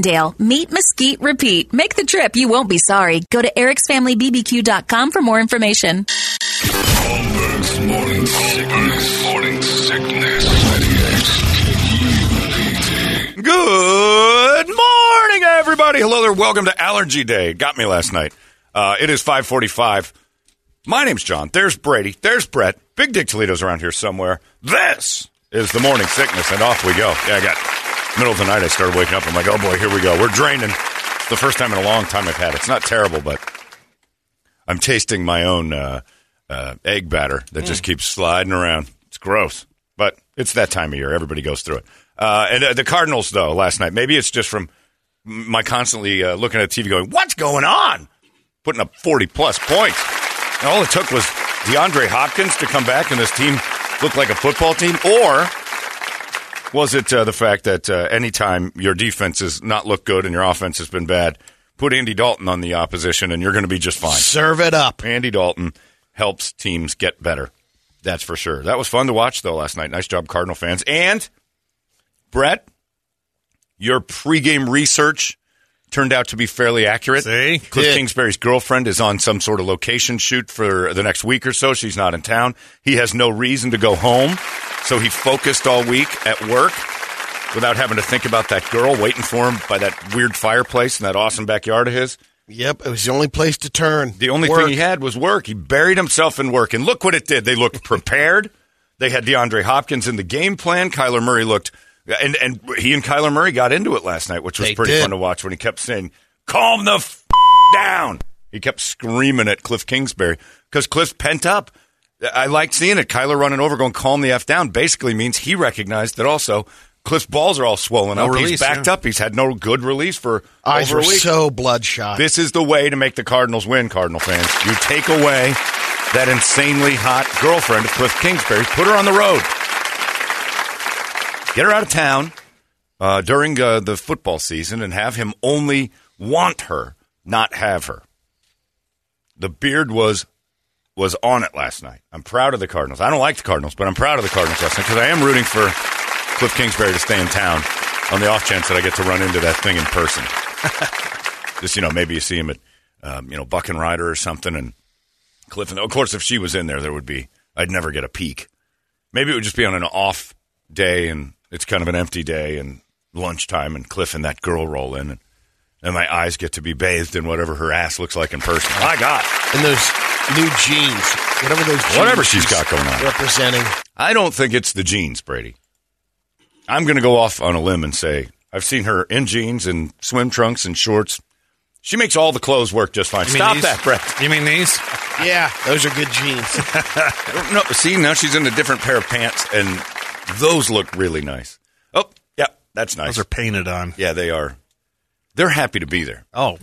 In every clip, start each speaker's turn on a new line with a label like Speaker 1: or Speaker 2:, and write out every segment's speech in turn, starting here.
Speaker 1: Meat Mesquite Repeat. Make the trip. You won't be sorry. Go to ericsfamilybbq.com for more information.
Speaker 2: Holmberg's morning sickness. Morning sickness.
Speaker 3: Good morning, everybody. Hello there. Welcome to Allergy Day. Got me last night. Uh, it is 545. My name's John. There's Brady. There's Brett. Big Dick Toledo's around here somewhere. This is the morning sickness, and off we go. Yeah, I got middle of the night. I started waking up. I'm like, oh boy, here we go. We're draining. It's the first time in a long time I've had it. It's not terrible, but I'm tasting my own uh, uh, egg batter that just keeps sliding around. It's gross, but it's that time of year. Everybody goes through it. Uh, and uh, the Cardinals, though, last night, maybe it's just from my constantly uh, looking at TV going, what's going on? Putting up 40 plus points. And all it took was DeAndre Hopkins to come back and this team looked like a football team, or was it uh, the fact that uh, anytime your defense has not looked good and your offense has been bad, put Andy Dalton on the opposition and you're going to be just fine.
Speaker 4: Serve it up.
Speaker 3: Andy Dalton helps teams get better. That's for sure. That was fun to watch, though, last night. Nice job, Cardinal fans. And, Brett, your pregame research turned out to be fairly accurate.
Speaker 4: See?
Speaker 3: Cliff
Speaker 4: Did.
Speaker 3: Kingsbury's girlfriend is on some sort of location shoot for the next week or so. She's not in town. He has no reason to go home, so he focused all week at work without having to think about that girl waiting for him by that weird fireplace in that awesome backyard of his.
Speaker 4: Yep, it was the only place to turn.
Speaker 3: The only
Speaker 4: Work.
Speaker 3: thing he had was work. He buried himself in work. And look what it did. They looked prepared. They had DeAndre Hopkins in the game plan. Kyler Murray looked, and, and he and Kyler Murray got into it last night, which was
Speaker 4: They
Speaker 3: pretty
Speaker 4: did.
Speaker 3: fun to watch when he kept saying, calm the f- down. He kept screaming at Cliff Kingsbury because Cliff's pent up. I liked seeing it. Kyler running over, going, calm the F down, basically means he recognized that also Cliff's balls are all swollen
Speaker 4: No
Speaker 3: up. He's backed
Speaker 4: yeah.
Speaker 3: up. He's had no good release for
Speaker 4: Eyes
Speaker 3: over
Speaker 4: were
Speaker 3: a week.
Speaker 4: so bloodshot.
Speaker 3: This is the way to make the Cardinals win, Cardinal fans. You take away that insanely hot girlfriend of Cliff Kingsbury, put her on the road, get her out of town uh, during uh, the football season, and have him only want her, not have her. The beard was was on it last night. I'm proud of the Cardinals. I don't like the Cardinals, but I'm proud of the Cardinals last night because I am rooting for Cliff Kingsbury to stay in town on the off chance that I get to run into that thing in person. Just you know, maybe you see him at um, you know Buck and Ryder or something, and Cliff. And of course, if she was in there, there would be. I'd never get a peek. Maybe it would just be on an off day, and it's kind of an empty day, and lunchtime, and Cliff and that girl roll in, and, and my eyes get to be bathed in whatever her ass looks like in person. My God,
Speaker 4: and those new jeans, whatever those jeans
Speaker 3: Whatever she's got going on.
Speaker 4: representing.
Speaker 3: I don't think it's the jeans, Brady. I'm going to go off on a limb and say I've seen her in jeans and swim trunks and shorts. She makes all the clothes work just fine.
Speaker 5: You
Speaker 3: Stop
Speaker 5: these?
Speaker 3: that, Brett.
Speaker 5: You mean these?
Speaker 4: Yeah, those are good jeans.
Speaker 3: No, see, now she's in a different pair of pants, and those look really nice. Oh, yeah, that's nice.
Speaker 5: Those are painted on.
Speaker 3: yeah, they are. They're happy to be there.
Speaker 5: Oh,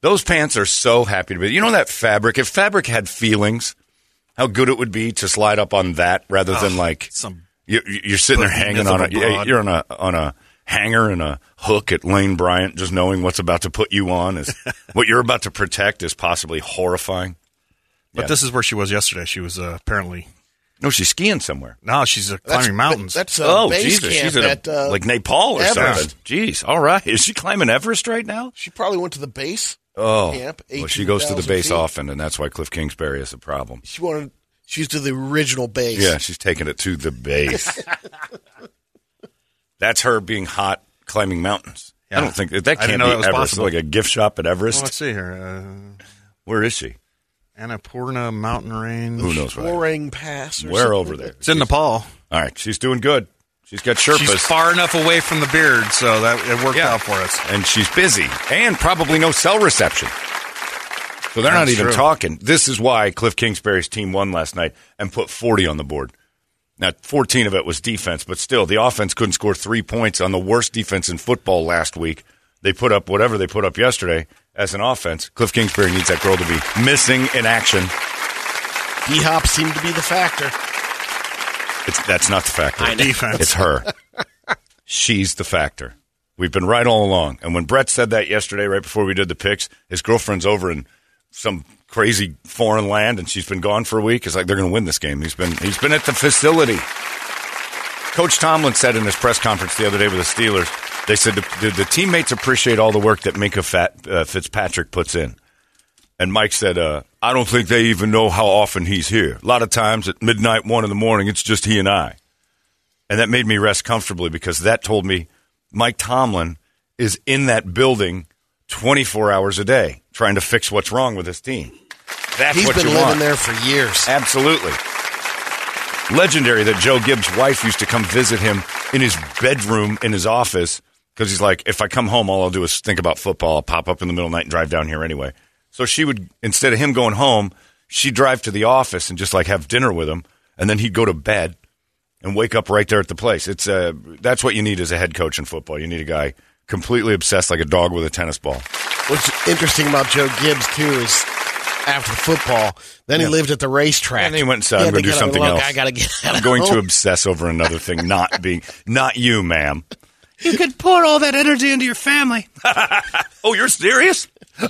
Speaker 3: Those pants are so happy to be. You know that fabric? If fabric had feelings, how good it would be to slide up on that rather than like
Speaker 5: some
Speaker 3: you, you're sitting there hanging on a
Speaker 5: broad.
Speaker 3: you're on a on a hanger and a hook at Lane Bryant, just knowing what's about to put you on is what you're about to protect is possibly horrifying.
Speaker 5: But
Speaker 3: Yeah.
Speaker 5: this is where she was yesterday. She was uh, apparently
Speaker 3: No, she's skiing somewhere.
Speaker 5: No, she's uh,
Speaker 4: That's-
Speaker 5: climbing mountains.
Speaker 4: That's a
Speaker 3: oh,
Speaker 4: base
Speaker 3: Jesus,
Speaker 4: camp
Speaker 3: she's at,
Speaker 4: at,
Speaker 3: a,
Speaker 4: uh,
Speaker 3: like Nepal or
Speaker 4: Everest.
Speaker 3: something. Jeez, all right. Is she climbing Everest right now?
Speaker 4: She probably went to the base.
Speaker 3: Oh,
Speaker 4: Camp,
Speaker 3: well, she goes to the base
Speaker 4: feet.
Speaker 3: often, and that's why Cliff Kingsbury is a problem.
Speaker 4: She wanted. She's to the original base.
Speaker 3: Yeah, she's taking it to the base. That's her being hot climbing mountains. I don't think that,
Speaker 5: I
Speaker 3: that
Speaker 5: didn't
Speaker 3: can't
Speaker 5: know
Speaker 3: be
Speaker 5: that was
Speaker 3: Everest.
Speaker 5: possible.
Speaker 3: Like a gift shop at Everest.
Speaker 5: Well, let's see here. Uh,
Speaker 3: Where is she?
Speaker 5: Annapurna Mountain Range.
Speaker 3: Who knows where?
Speaker 4: Orang Pass. Or
Speaker 3: Where
Speaker 4: something.
Speaker 3: over there?
Speaker 5: It's in Nepal.
Speaker 3: All right, she's doing good. She's got Sherpas.
Speaker 5: She's far enough away from the beard, so that it worked
Speaker 3: Yeah.
Speaker 5: out for us.
Speaker 3: and she's busy, and probably no cell reception. So they're not even
Speaker 5: true.
Speaker 3: talking. This is why Cliff Kingsbury's team won last night and put 40 on the board. Now, 14 of it was defense, but still, the offense couldn't score three points on the worst defense in football last week. They put up whatever they put up yesterday as an offense. Cliff Kingsbury needs that girl to be missing in action.
Speaker 4: D Hop seemed to be the factor.
Speaker 3: It's, that's not the factor.
Speaker 5: Defense.
Speaker 3: It's her. She's the factor. We've been right all along. And when Brett said that yesterday, right before we did the picks, his girlfriend's over in some crazy foreign land, and she's been gone for a week. It's like they're going to win this game. He's been he's been at the facility. Coach Tomlin said in his press conference the other day with the Steelers, they said the, the, the teammates appreciate all the work that Minkah Fat, uh, Fitzpatrick puts in. And Mike said, uh, I don't think they even know how often he's here. A lot of times at midnight, one in the morning, it's just he and I. And that made me rest comfortably because that told me Mike Tomlin is in that building 24 hours a day trying to fix what's wrong with his team. That's
Speaker 4: He's
Speaker 3: what
Speaker 4: been
Speaker 3: you
Speaker 4: living
Speaker 3: want.
Speaker 4: there for years.
Speaker 3: Absolutely. Legendary that Joe Gibbs' wife used to come visit him in his bedroom in his office because he's like, if I come home, all I'll do is think about football. I'll pop up in the middle of the night and drive down here anyway. So she would, instead of him going home, she'd drive to the office and just like have dinner with him. And then he'd go to bed and wake up right there at the place. It's uh, That's what you need as a head coach in football. You need a guy completely obsessed like a dog with a tennis ball.
Speaker 4: What's interesting about Joe Gibbs too is after football, then he lived at the racetrack.
Speaker 3: And he went and said,
Speaker 4: He
Speaker 3: "I'm going to do something
Speaker 4: "Look,
Speaker 3: else.
Speaker 4: I got to get.
Speaker 3: I'm going to obsess over another thing, not being, not you, ma'am.
Speaker 5: You could pour all that energy into your family.
Speaker 3: Oh, you're serious?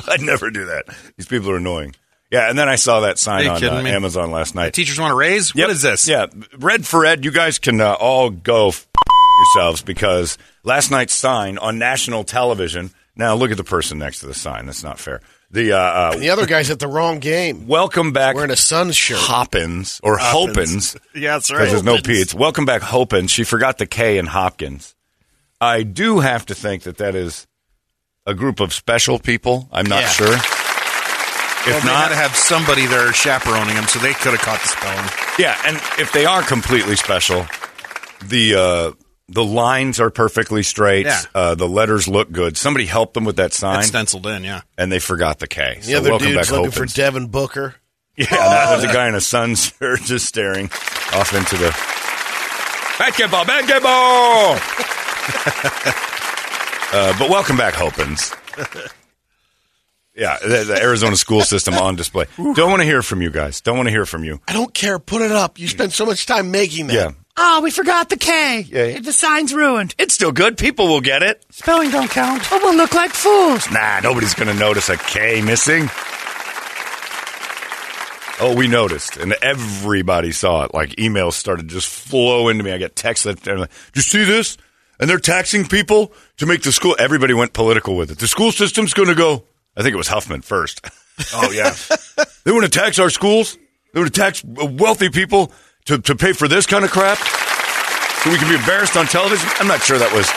Speaker 3: I'd never do that. These people are annoying. Yeah, and then I saw that sign on uh. Amazon last night.
Speaker 5: Teachers want to raise?
Speaker 3: Yep.
Speaker 5: What is this?
Speaker 3: Yeah, Red for Ed. You guys can uh, all go f- yourselves because last night's sign on national television. Now look at the person next to the sign. That's not fair. The uh, uh,
Speaker 4: The other guy's at the wrong game.
Speaker 3: welcome back
Speaker 4: Wearing a sun shirt.
Speaker 3: Hoppins or Hopins.
Speaker 5: Yeah, that's right.
Speaker 3: Because there's no P. It's welcome back Hopins. She forgot the K in Hopkins. I do have to think that that is a group of special people. I'm not
Speaker 4: Yeah.
Speaker 3: sure.
Speaker 5: Well,
Speaker 3: If
Speaker 5: they
Speaker 3: not,
Speaker 5: had to have somebody there chaperoning them, so they could have caught the spelling.
Speaker 3: Yeah, and if they are completely special, the uh, the lines are perfectly straight.
Speaker 5: Yeah.
Speaker 3: Uh, the letters look good. Somebody helped them with that sign,
Speaker 5: It's stenciled in, yeah.
Speaker 3: and they forgot the K.
Speaker 4: The
Speaker 3: so
Speaker 4: other
Speaker 3: welcome
Speaker 4: dude's
Speaker 3: back,
Speaker 4: looking for Devin Booker.
Speaker 3: Yeah, that was a guy in a sun shirt just staring off into the basketball, basketball. Uh, but welcome back, Hopins. Yeah, the, the Arizona school system on display. Don't want to hear from you guys. Don't want to hear from you.
Speaker 4: I don't care. Put it up. You spent so much time making that.
Speaker 3: Yeah.
Speaker 6: Oh, we forgot the K.
Speaker 3: Yeah.
Speaker 6: The sign's ruined.
Speaker 3: It's still good. People will get it.
Speaker 6: Spelling don't count. Oh, we'll look like fools.
Speaker 3: Nah, nobody's going to notice a K missing. Oh, we noticed, and everybody saw it. Like emails started just flowing to me. I get texts that, they're like, "Do you see this?" And they're taxing people to make the school. Everybody went political with it. The school system's going to go. I think it was Huffman first. Oh yeah, they want to tax our schools. They want to tax wealthy people to to pay for this kind of crap, so we can be embarrassed on television. I'm not sure that was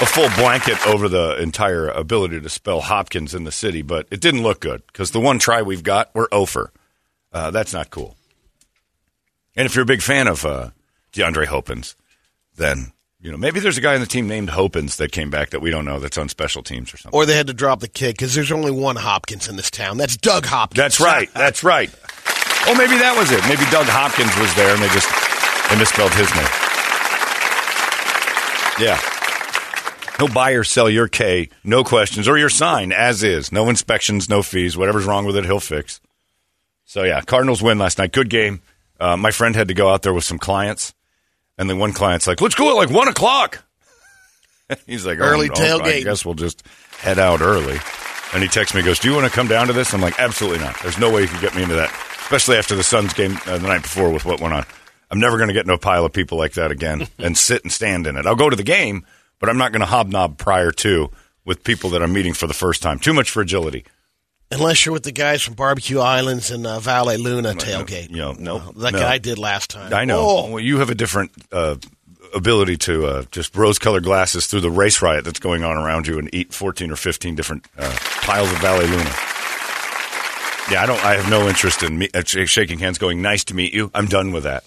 Speaker 3: a full blanket over the entire ability to spell Hopkins in the city, but it didn't look good because the one try we've got, we're over. Uh, that's not cool. And if you're a big fan of uh, DeAndre Hopkins, then you know maybe there's a guy on the team named Hopins that came back that we don't know that's on special teams or something.
Speaker 4: Or they had to drop the kid because there's only one Hopkins in this town. That's Doug Hopkins.
Speaker 3: That's right. That's right. Oh, maybe that was it. Maybe Doug Hopkins was there and they just they misspelled his name. Yeah. He'll buy or sell your K, no questions, or your sign as is. No inspections, no fees. Whatever's wrong with it, he'll fix. So, yeah, Cardinals win last night. Good game. Uh, my friend had to go out there with some clients, and then one client's like, let's go at like 1 o'clock. He's like,
Speaker 4: Early
Speaker 3: oh, I guess we'll just head out early. And he texts me, goes, do you want to come down to this? I'm like, absolutely not. There's no way you can get me into that, especially after the Suns game uh, the night before with what went on. I'm never going to get into a pile of people like that again and sit and stand in it. I'll go to the game, but I'm not going to hobnob prior to with people that I'm meeting for the first time. Too much fragility.
Speaker 4: Unless you're with the guys from Barbecue Islands and uh, Valle Luna tailgate.
Speaker 3: You know, no,
Speaker 4: that
Speaker 3: no.
Speaker 4: guy did last time.
Speaker 3: I know.
Speaker 4: Oh,
Speaker 3: Well, you have a different uh, ability to uh, just rose-colored glasses through the race riot that's going on around you and eat 14 or 15 different uh, piles of Valle Luna. Yeah, I don't. I have no interest in me, uh, shaking hands, going nice to meet you. I'm done with that.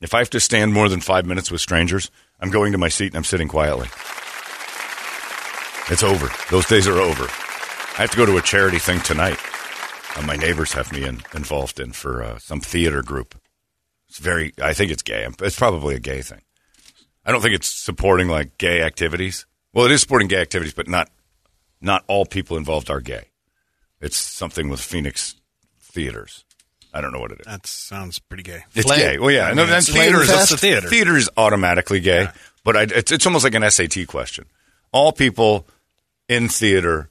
Speaker 3: If I have to stand more than five minutes with strangers, I'm going to my seat and I'm sitting quietly. It's over. Those days are over. I have to go to a charity thing tonight. Uh, my neighbors have me in, involved in for uh, some theater group. It's very. I think it's gay. It's probably a gay thing. I don't think it's supporting like gay activities. Well, it is supporting gay activities, but not not all people involved are gay. It's something with Phoenix theaters. I don't know what it is.
Speaker 5: That sounds pretty gay.
Speaker 3: It's
Speaker 4: Flame-
Speaker 3: gay. Well, yeah,
Speaker 5: I
Speaker 3: and
Speaker 5: mean,
Speaker 3: then
Speaker 5: it's
Speaker 3: theater is
Speaker 5: Flame Theater.
Speaker 3: Theater is automatically gay, but I, it's it's almost like an SAT question. All people in theater.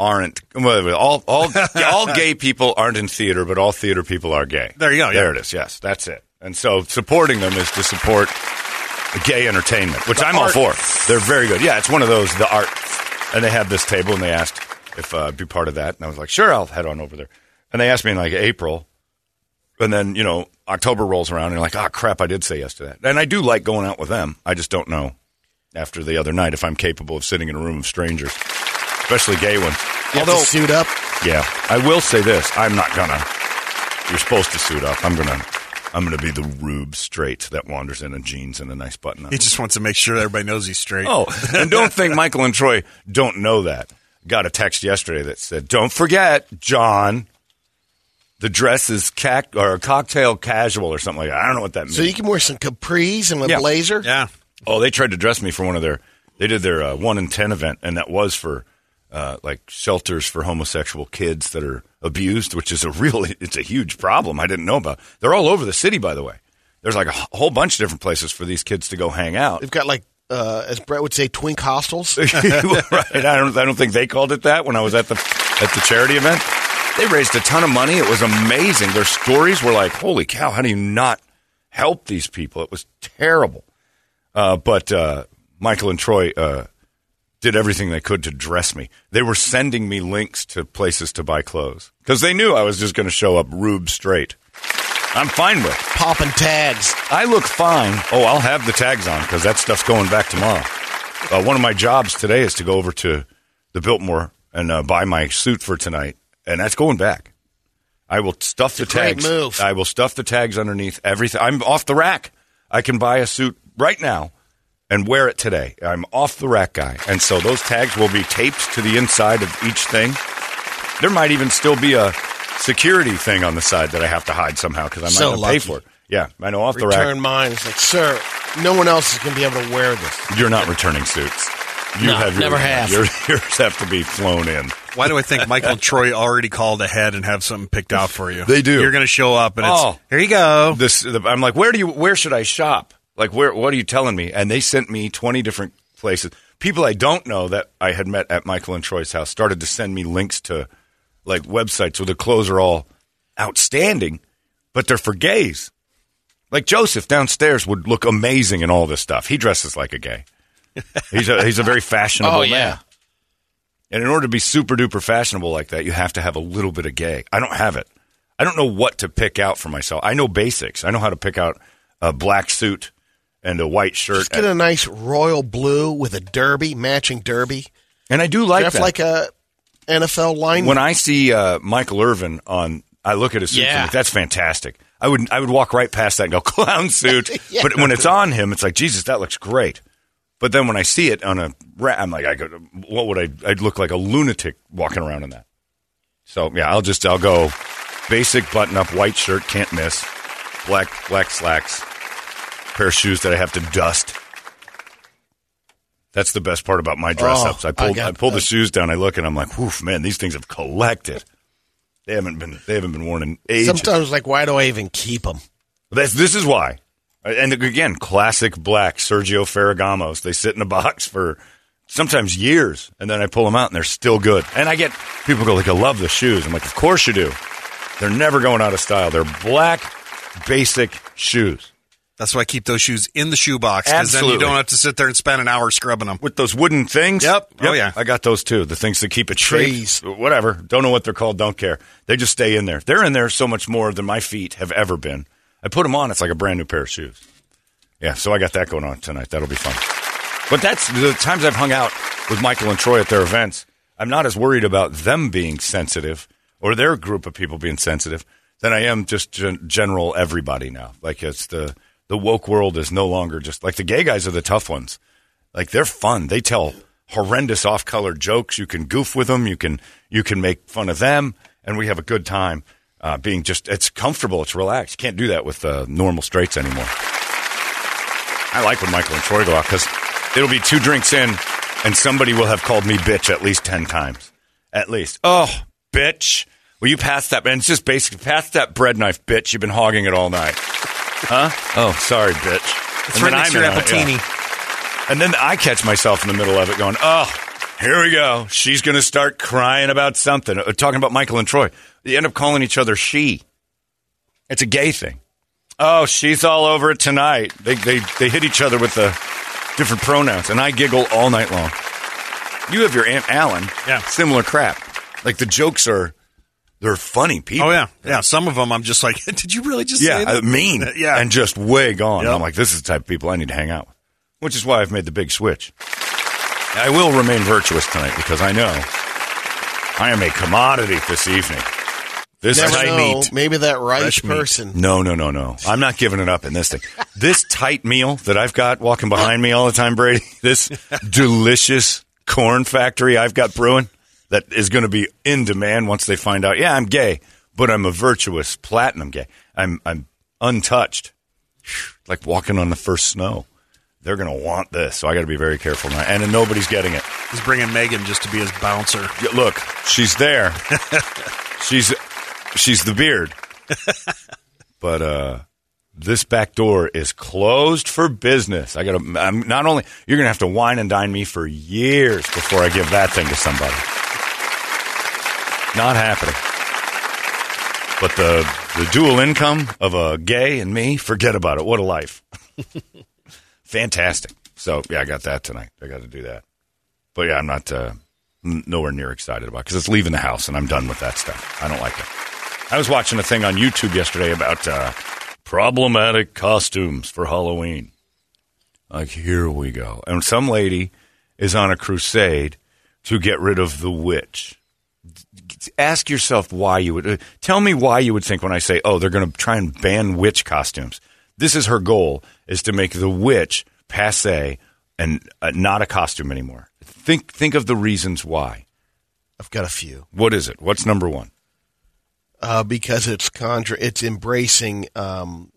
Speaker 3: aren't well, all all all gay people aren't in theater, but all theater people are gay.
Speaker 5: There you go, yeah.
Speaker 3: There it is. Yes, that's it. And so supporting them is to support gay entertainment, which I'm all for. They're very good. Yeah, it's one of those the art. And they had this table, and they asked if uh, I'd be part of that, and I was like, sure, I'll head on over there. And they asked me in like April, and then you know October rolls around, and you're like, oh crap, I did say yes to that. And I do like going out with them. I just don't know after the other night if I'm capable of sitting in a room of strangers, especially gay ones.
Speaker 4: you have to suit up.
Speaker 3: Yeah, I will say this: I'm not gonna. You're supposed to suit up. I'm gonna. I'm gonna be the rube straight that wanders in in jeans and a nice button up.
Speaker 5: He just wants to make sure everybody knows he's straight.
Speaker 3: Oh, and don't think Michael and Troy don't know that. Got a text yesterday that said, "Don't forget, John, the dress is cac- or cocktail casual or something like that." I don't know what that means.
Speaker 4: So you can wear some capris and a
Speaker 3: Yeah.
Speaker 4: blazer.
Speaker 5: yeah.
Speaker 3: Oh, they tried to dress me for one of their. They did their uh, one in ten event, and that was for uh, like shelters for homosexual kids that are abused, which is a real. It's a huge problem. I didn't know about. They're all over the city, by the way. There's like a whole bunch of different places for these kids to go hang out.
Speaker 4: They've got like, uh, as Brett would say, twink hostels.
Speaker 3: right? I don't. I don't think they called it that when I was at the at the charity event. They raised a ton of money. It was amazing. Their stories were like, "Holy cow! How do you not help these people?" It was terrible. Uh, but uh, Michael and Troy uh, did everything they could to dress me. They were sending me links to places to buy clothes because they knew I was just going to show up rube straight. I'm fine with.
Speaker 4: popping tags.
Speaker 3: I look fine. Oh, I'll have the tags on because that stuff's going back tomorrow. Uh, one of my jobs today is to go over to the Biltmore and uh, buy my suit for tonight, and that's going back. I will stuff the
Speaker 4: It's a great
Speaker 3: tags.
Speaker 4: move.
Speaker 3: I will stuff the tags underneath everything. I'm off the rack. I can buy a suit right now and wear it today. I'm off the rack guy, and so those tags will be taped to the inside of each thing. There might even still be a security thing on the side that I have to hide somehow because I'm
Speaker 4: So
Speaker 3: not going to pay for it. Yeah, I know off the rack.
Speaker 4: Return mine. It's like, sir, no one else is going to be able to wear this.
Speaker 3: You're not returning suits. You
Speaker 4: No,
Speaker 3: have your-
Speaker 4: never have.
Speaker 3: your- yours have to be flown in.
Speaker 5: Why do I think Michael Troy already called ahead and have something picked out for you?
Speaker 3: They do.
Speaker 5: You're going to show up and
Speaker 3: Oh.
Speaker 5: it's here you go.
Speaker 3: This, the, I'm like, where do you? Where should I shop? Like, where? What are you telling me? And they sent me 20 different places. People I don't know that I had met at Michael and Troy's house started to send me links to like websites where the clothes are all outstanding, but they're for gays. Like Joseph downstairs would look amazing in all this stuff. He dresses like a gay. He's a he's a very fashionable
Speaker 4: Oh,
Speaker 3: man. And in order to be super duper fashionable like that, you have to have a little bit of gay. I don't have it. I don't know what to pick out for myself. I know basics. I know how to pick out a black suit and a white shirt.
Speaker 4: Just get a nice royal blue with a derby, matching derby.
Speaker 3: And I do like
Speaker 4: Jeff
Speaker 3: that.
Speaker 4: like a NFL lineman.
Speaker 3: when I see uh, Michael Irvin on, I look at his suit.
Speaker 4: Yeah.
Speaker 3: and think, That's fantastic. I would I would walk right past that and go clown suit.
Speaker 4: Yeah.
Speaker 3: But when it's on him, it's like Jesus, that looks great. But then when I see it on a rat, I'm like, I go, what would I? I'd look like a lunatic walking around in that. So yeah, I'll just I'll go basic button up white shirt, can't miss, black black slacks, pair of shoes that I have to dust. That's the best part about my dress
Speaker 4: Oh,
Speaker 3: ups. I
Speaker 4: I
Speaker 3: pull I,
Speaker 4: got
Speaker 3: pull the shoes down. I look and I'm like, "Oof, man, these things have collected. They haven't been they haven't been worn in ages."
Speaker 4: Sometimes, like, why do I even keep them?
Speaker 3: That's, this is why. And again, classic black Sergio Ferragamos. They sit in a box for sometimes years, and then I pull them out, and they're still good. And I get people go like, "I love the shoes." I'm like, "Of course you do." They're never going out of style. They're black, basic shoes
Speaker 5: That's why I keep those shoes in the shoebox because then you don't have to sit there and spend an hour scrubbing them.
Speaker 3: with those wooden things.
Speaker 5: Yep. Oh, yeah.
Speaker 3: I got those too. The things that keep it
Speaker 4: Trees.
Speaker 3: Whatever. Don't know what they're called. Don't care. They just stay in there. They're in there so much more than my feet have ever been. I put them on. It's like a brand new pair of shoes. Yeah. So I got that going on tonight. That'll be fun. But that's the times I've hung out with Michael and Troy at their events. I'm not as worried about them being sensitive or their group of people being sensitive than I am just gen- general everybody now. Like it's the the woke world is no longer just like the gay guys are the tough ones. Like they're fun. They tell horrendous off-color jokes. You can goof with them. You can you can make fun of them, and we have a good time. Uh, being just it's comfortable. It's relaxed. You can't do that with uh, normal straights anymore. I like when Michael and Troy go out because it'll be two drinks in, and somebody will have called me bitch at least ten times, at least. Oh, bitch! Will you pass that? And it's just basically pass that bread knife, bitch. You've been hogging it all night, huh? Oh, sorry, bitch.
Speaker 5: It's
Speaker 3: And
Speaker 5: right
Speaker 3: then
Speaker 5: next to your
Speaker 3: yeah. And then I catch myself in the middle of it going, oh, here we go. She's going to start crying about something. Uh, talking about Michael and Troy. They end up calling each other she. It's a gay thing. Oh, she's all over it tonight. They, they, they hit each other with the different pronouns, and I giggle all night long. You have your Aunt Alan.
Speaker 5: Yeah.
Speaker 3: Similar crap. Like the jokes are, they're funny people.
Speaker 5: Oh yeah, yeah. Some of them I'm just like, did you really just say
Speaker 3: Yeah,
Speaker 5: that?
Speaker 3: uh, mean.
Speaker 5: Yeah.
Speaker 3: And just way gone.
Speaker 5: Yep.
Speaker 3: I'm like, this is the type of people I need to hang out with, which is why I've made the big switch. I will remain virtuous tonight because I know I am a commodity this evening. This
Speaker 4: Never
Speaker 3: tight
Speaker 4: know.
Speaker 3: meat.
Speaker 4: Maybe that right
Speaker 5: Fresh meat.
Speaker 4: person.
Speaker 3: No, no, no, no. I'm not giving it up in this thing. This tight meal that I've got walking behind me all the time, Brady, this delicious corn factory I've got brewing that is going to be in demand once they find out, yeah, I'm gay, but I'm a virtuous platinum gay. I'm, I'm untouched, like walking on the first snow. They're going to want this, so I got to be very careful now. And nobody's getting it.
Speaker 5: He's bringing Megan just to be his bouncer.
Speaker 3: Yeah, Look, she's there. she's she's the beard. but uh this back door is closed for business. I got to I'm not only you're going to have to wine and dine me for years before I give that thing to somebody. Not happening. But the the dual income of a gay and me, forget about it. What a life. Fantastic. So, yeah, I got that tonight. I got to do that. But yeah, I'm not uh, nowhere near excited about because it's leaving the house and I'm done with that stuff. I don't like it. I was watching a thing on YouTube yesterday about uh, problematic costumes for Halloween. Like, here we go. And some lady is on a crusade to get rid of the witch. Ask yourself why you would. Uh, tell me why you would think when I say, oh, they're going to try and ban witch costumes. This is her goal, is to make the witch passe and uh, not a costume anymore. Think, think of the reasons why.
Speaker 4: I've got a few.
Speaker 3: What is it? What's number one?
Speaker 4: Uh, because it's contra, it's embracing um,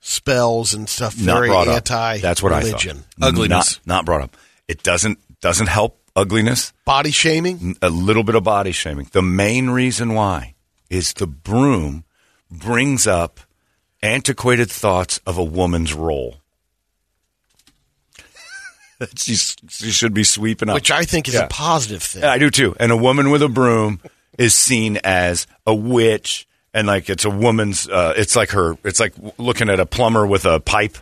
Speaker 4: spells and stuff.
Speaker 3: Not
Speaker 4: Very anti.
Speaker 3: That's what
Speaker 4: religion.
Speaker 3: I thought.
Speaker 5: Ugliness.
Speaker 3: Not, not brought up. It doesn't doesn't help ugliness.
Speaker 4: Body shaming.
Speaker 3: A little bit of body shaming. The main reason why is the broom brings up antiquated thoughts of a woman's role. She's, she should be sweeping up.
Speaker 4: Which I think is
Speaker 3: Yeah.
Speaker 4: a positive thing.
Speaker 3: I do too. And a woman with a broom is seen as a witch, and like it's a woman's. Uh, it's like her. It's like looking at a plumber with a pipe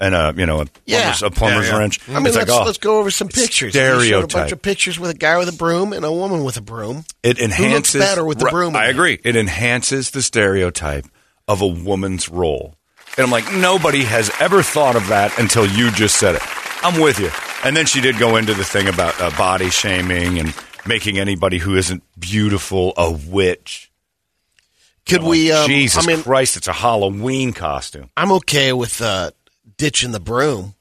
Speaker 3: and a you know a
Speaker 4: Yeah.
Speaker 3: plumber's, a plumber's
Speaker 5: Yeah, yeah.
Speaker 3: wrench.
Speaker 4: I mean,
Speaker 3: it's
Speaker 4: let's,
Speaker 3: like oh,
Speaker 4: let's go over some pictures. Showed a
Speaker 3: stereotype.
Speaker 4: bunch of pictures with a guy with a broom and a woman with a broom.
Speaker 3: it enhances
Speaker 4: better with the broom
Speaker 3: I agree. It enhances the stereotype of a woman's role. And I'm like, nobody has ever thought of that until you just said it. I'm with you. And then she did go into the thing about uh, body shaming and making anybody who isn't beautiful a witch.
Speaker 4: Could we? Um,
Speaker 3: Jesus
Speaker 4: I mean,
Speaker 3: Christ, it's a Halloween costume.
Speaker 4: I'm okay with uh, ditching the broom.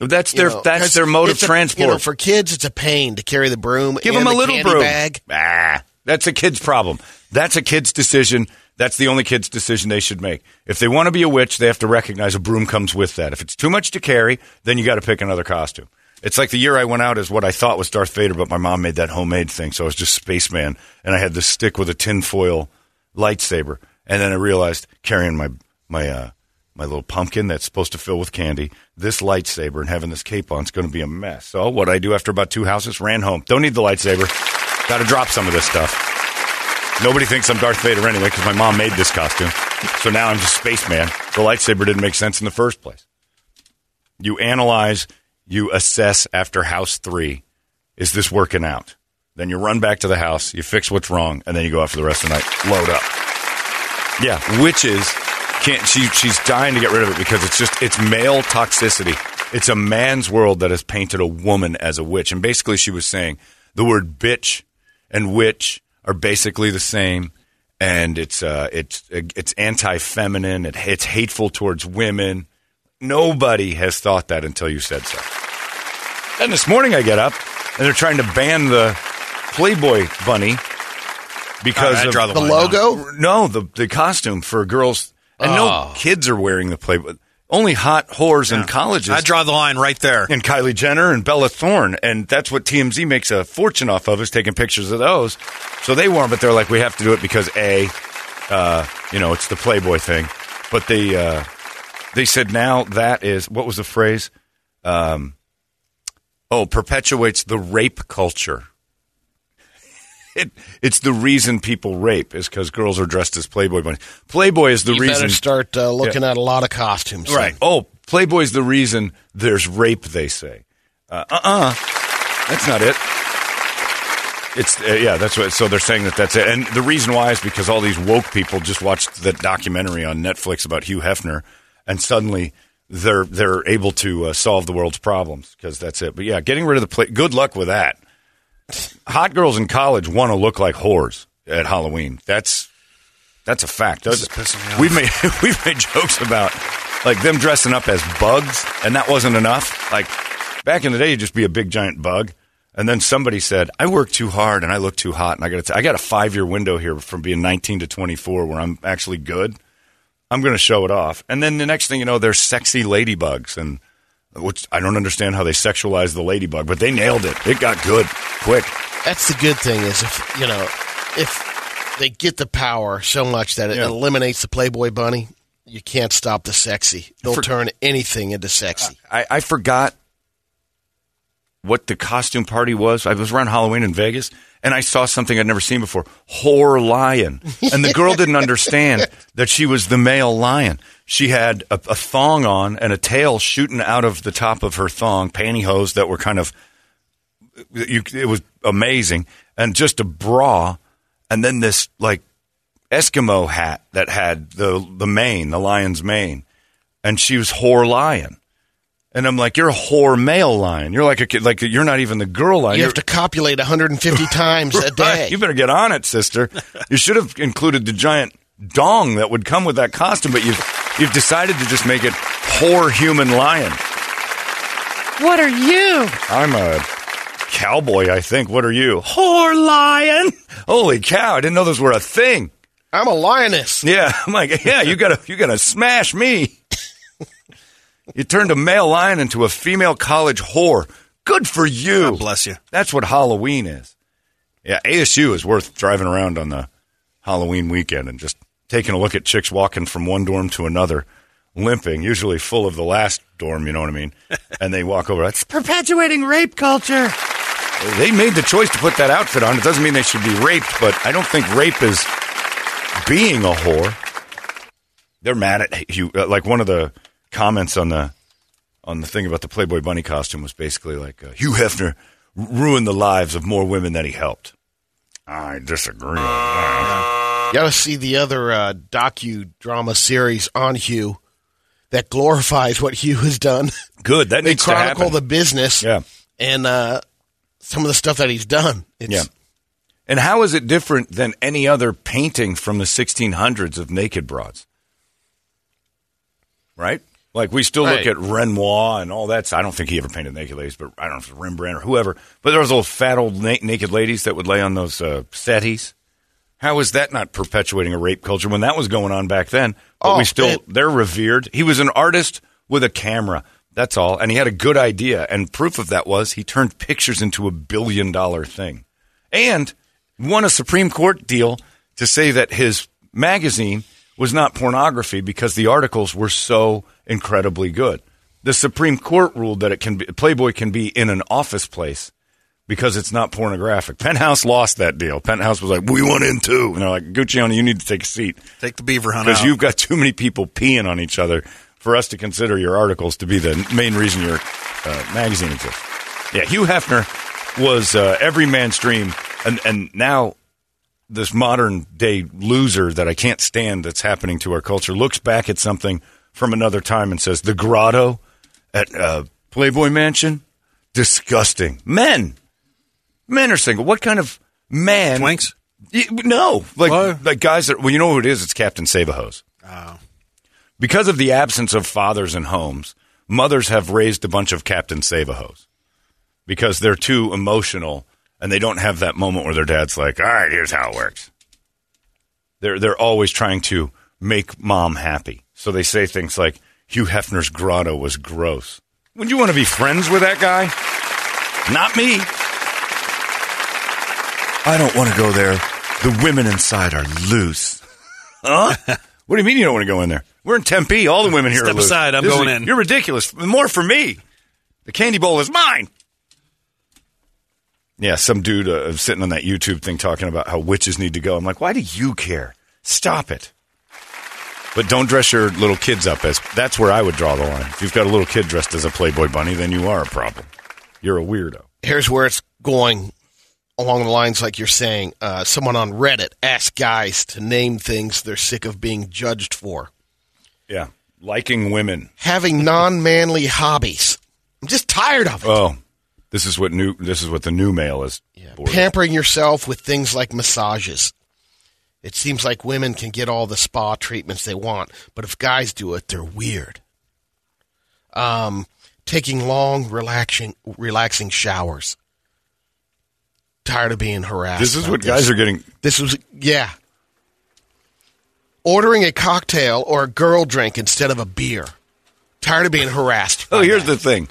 Speaker 3: That's
Speaker 4: you
Speaker 3: their
Speaker 4: know,
Speaker 3: that's their mode of
Speaker 4: a-
Speaker 3: transport.
Speaker 4: You know, for kids, it's a pain to carry the broom.
Speaker 3: Give
Speaker 4: and
Speaker 3: them a
Speaker 4: the
Speaker 3: little broom.
Speaker 4: bag.
Speaker 3: Ah, that's a kid's problem. That's a kid's decision. That's the only kid's decision they should make. If they want to be a witch, they have to recognize a broom comes with that. If it's too much to carry, then you got to pick another costume. It's like the year I went out as what I thought was Darth Vader, but my mom made that homemade thing, so I was just Spaceman, and I had this stick with a tinfoil lightsaber, and then I realized carrying my my uh, my little pumpkin that's supposed to fill with candy, this lightsaber, and having this cape on is going to be a mess. So what I do after about two houses, ran home. Don't need the lightsaber. Got to drop some of this stuff. Nobody thinks I'm Darth Vader anyway because my mom made this costume. So now I'm just spaceman. The lightsaber didn't make sense in the first place. You analyze, you assess after house three. Is this working out? Then you run back to the house, you fix what's wrong, and then you go out for the rest of the night. Load up. Yeah, witches can't. She she's dying to get rid of it because it's just it's male toxicity. It's a man's world that has painted a woman as a witch, and basically she was saying the word bitch and witch are basically the same, and it's uh it's it's anti-feminine. It, it's hateful towards women. Nobody has thought that until you said so. And this morning I get up and they're trying to ban the Playboy bunny because
Speaker 5: I
Speaker 3: of
Speaker 5: the
Speaker 4: The
Speaker 5: line
Speaker 4: logo.
Speaker 3: no, the the costume for girls, and no
Speaker 4: Oh.
Speaker 3: kids are wearing the Playboy. Only hot whores in colleges.
Speaker 5: I draw the line right there.
Speaker 3: and Kylie Jenner and Bella Thorne, and that's what TMZ makes a fortune off of is taking pictures of those. So they wore them, but they're like, we have to do it because a, uh, you know, it's the Playboy thing. But they uh, they said now that is what was the phrase? Um, oh, perpetuates the rape culture. It, it's the reason people rape is because girls are dressed as Playboy bunnies. Playboy is the
Speaker 4: you
Speaker 3: reason.
Speaker 4: start uh, looking at a lot of costumes. then.
Speaker 3: Right. Oh, Playboy's the reason there's rape, they say. Uh uh That's not it. It's, uh, yeah, that's what, so they're saying that that's it. And the reason why is because all these woke people just watched the documentary on Netflix about Hugh Hefner and suddenly they're, they're able to uh, solve the world's problems because that's it. But yeah, getting rid of the play, good luck with that. Hot girls in college want to look like whores at Halloween. That's, that's a fact.
Speaker 5: This is pissing me off.
Speaker 3: We've made we've made jokes about like them dressing up as bugs, and that wasn't enough. Like back in the day, you'd just be a big giant bug, and then somebody said, "I work too hard and I look too hot, and I got to I got a five year window here from being 19 to 24 where I'm actually good. I'm going to show it off." And then the next thing you know, they're sexy ladybugs, and which I don't understand how they sexualize the ladybug, but they nailed it. It got good quick.
Speaker 4: That's the good thing is if you know if they get the power so much that it
Speaker 3: Yeah.
Speaker 4: eliminates the Playboy bunny, you can't stop the sexy. They'll
Speaker 3: For-
Speaker 4: turn anything into sexy.
Speaker 3: I, I forgot what the costume party was. I was around Halloween in Vegas, and I saw something I'd never seen before: whore lion. And the girl didn't understand that she was the male lion. She had a, a thong on and a tail shooting out of the top of her thong, pantyhose that were kind of. You, it was amazing, and just a bra, and then this like Eskimo hat that had the the mane, the lion's mane, and she was whore lion. And I'm like, you're a whore male lion. You're like a kid, like you're not even the girl lion.
Speaker 4: You
Speaker 3: You're-
Speaker 4: have to copulate 150 times a day.
Speaker 3: Right. You better get on it, sister. you should have included the giant dong that would come with that costume, but you've you've decided to just make it whore human lion.
Speaker 6: What are you?
Speaker 3: I'm a cowboy, I think. What are you? Whore lion. Holy cow! I didn't know those were a thing.
Speaker 4: I'm a lioness.
Speaker 3: Yeah, I'm like, yeah, you gotta you gotta smash me. You turned a male lion into a female college whore. Good for you.
Speaker 5: God bless you.
Speaker 3: That's what Halloween is. Yeah, ASU is worth driving around on the Halloween weekend and just taking a look at chicks walking from one dorm to another, limping, usually full of the last dorm, you know what I mean? And they walk over. That's,
Speaker 6: Perpetuating rape culture.
Speaker 3: they made the choice to put that outfit on. It doesn't mean they should be raped, but I don't think rape is being a whore. They're mad at you. uh, Like one of the comments on the on the thing about the Playboy Bunny costume was basically like uh, Hugh Hefner ruined the lives of more women than he helped. I disagree. on that.
Speaker 4: You got to see the other uh, docu drama series on Hugh. that glorifies what Hugh has done.
Speaker 3: Good. That
Speaker 4: they
Speaker 3: needs to
Speaker 4: chronicle the business
Speaker 3: Yeah.
Speaker 4: and uh, some of the stuff that he's done. It's,
Speaker 3: Yeah. And how is it different than any other painting from the 1600s of naked broads? Right? Like we still
Speaker 4: Right.
Speaker 3: look at Renoir and all that. I don't think he ever painted naked ladies, but I don't know if it's Rembrandt or whoever. But there was those fat old na- naked ladies that would lay on those uh, settees. How is that not perpetuating a rape culture when that was going on back then? But
Speaker 4: Oh,
Speaker 3: we still
Speaker 4: it-
Speaker 3: they're revered. He was an artist with a camera. That's all, and he had a good idea. And proof of that was he turned pictures into a billion dollar thing, and won a Supreme Court deal to say that his magazine was not pornography because the articles were so incredibly good. The Supreme Court ruled that it can be, Playboy can be in an office place because it's not pornographic. Penthouse lost that deal. Penthouse was like, "We want in too," and they're like, "Guccione, you need to take a seat
Speaker 5: Take the beaver hunt
Speaker 3: because you've got too many people peeing on each other for us to consider your articles to be the main reason your uh, magazine exists." Yeah, Hugh Hefner was uh, every man's dream, and and now this modern day loser that I can't stand that's happening to our culture looks back at something from another time and says, "The grotto at uh, Playboy Mansion, disgusting. Men, men are single. What kind of man?
Speaker 5: Twinks?
Speaker 3: Y- No, like like guys that well, you know who it is? It's Captain Save a Hose.
Speaker 5: Oh.
Speaker 3: Because of the absence of fathers in homes, mothers have raised a bunch of Captain Save a Hose because they're too emotional and they don't have that moment where their dad's like, "All right, here's how it works." They're they're always trying to make mom happy, so they say things like, "Hugh Hefner's grotto was gross." Would you want to be friends with that guy? Not me. I don't want to go there. The women inside are loose. Huh? what do you mean you don't want to go in there? We're in Tempe. All the women here
Speaker 5: Step
Speaker 3: are loose.
Speaker 5: aside, I'm
Speaker 3: This is-
Speaker 5: going in.
Speaker 3: You're ridiculous. More for me. The candy bowl is mine. Yeah, some dude uh, sitting on that YouTube thing talking about how witches need to go. I'm like, why do you care? Stop it. But don't dress your little kids up as. That's where I would draw the line. If you've got a little kid dressed as a Playboy bunny, then you are a problem. You're a weirdo.
Speaker 4: here's where it's going along the lines like you're saying. Uh, someone on Reddit asked guys to name things they're sick of being judged for.
Speaker 3: Yeah, liking women.
Speaker 4: Having non-manly hobbies. I'm just tired of it.
Speaker 3: Oh, this is what new. This is what the new male is. of.
Speaker 4: Pampering yourself with things like massages. It seems like women can get all the spa treatments they want, but if guys do it, they're weird. Um, taking long, relaxing, relaxing showers. Tired of being harassed.
Speaker 3: This is what
Speaker 4: this.
Speaker 3: guys are getting.
Speaker 4: This was yeah. Ordering a cocktail or a girl drink instead of a beer. Tired of being harassed.
Speaker 3: Oh, here's
Speaker 4: that.
Speaker 3: the thing.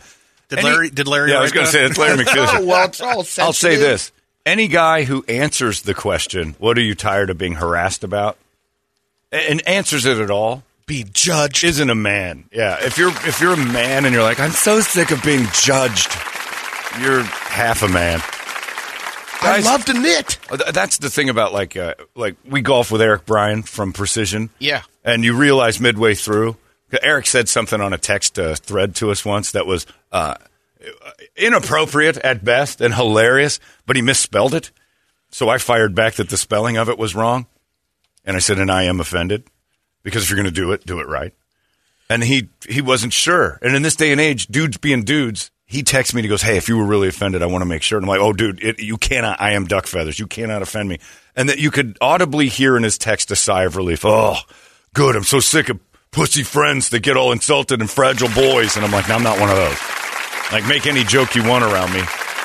Speaker 5: Did
Speaker 3: Any-
Speaker 5: Larry? Did Larry?
Speaker 3: Yeah, I was going to say it's Larry McPherson.
Speaker 4: Oh, well, it's all
Speaker 3: I'll say this: any guy who answers the question, "What are you tired of being harassed about?" and answers it at all,
Speaker 4: Be judged.
Speaker 3: isn't a man. Yeah, if you're if you're a man and you're like, "I'm so sick of being judged," you're half a man.
Speaker 4: I love to knit.
Speaker 3: Uh, That's the thing about like uh, like we golf with Eric Bryan from Precision.
Speaker 4: Yeah.
Speaker 3: and you realize midway through, Eric said something on a text uh, thread to us once that was uh, Uh, inappropriate at best and hilarious, but he misspelled it. So I fired back that the spelling of it was wrong, and I said, "And I am offended because if you're going to do it, do it right." And he he wasn't sure. And in this day and age, dudes being dudes, he texts me and he goes, "Hey, if you were really offended, I want to make sure." And I'm like, "Oh, dude, it, you cannot. I am duck feathers. You cannot offend me." And that you could audibly hear in his text a sigh of relief. Oh, good. I'm so sick of pussy friends that get all insulted and fragile boys. And I'm like, no, I'm not one of those. Like, make any joke you want around me.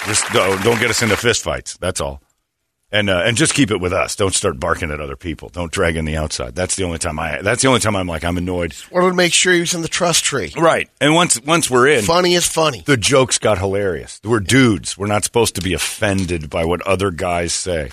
Speaker 3: Just don't, don't get us into fistfights. That's all. And uh, and just keep it with us. Don't start barking at other people. Don't drag in the outside. That's the only time I. That's the only time I'm like I'm annoyed.
Speaker 4: Wanted to make sure he was in the trust tree.
Speaker 3: Right. And once once we're in,
Speaker 4: Funny is funny.
Speaker 3: the jokes got hilarious. We're dudes. We're not supposed to be offended by what other guys say.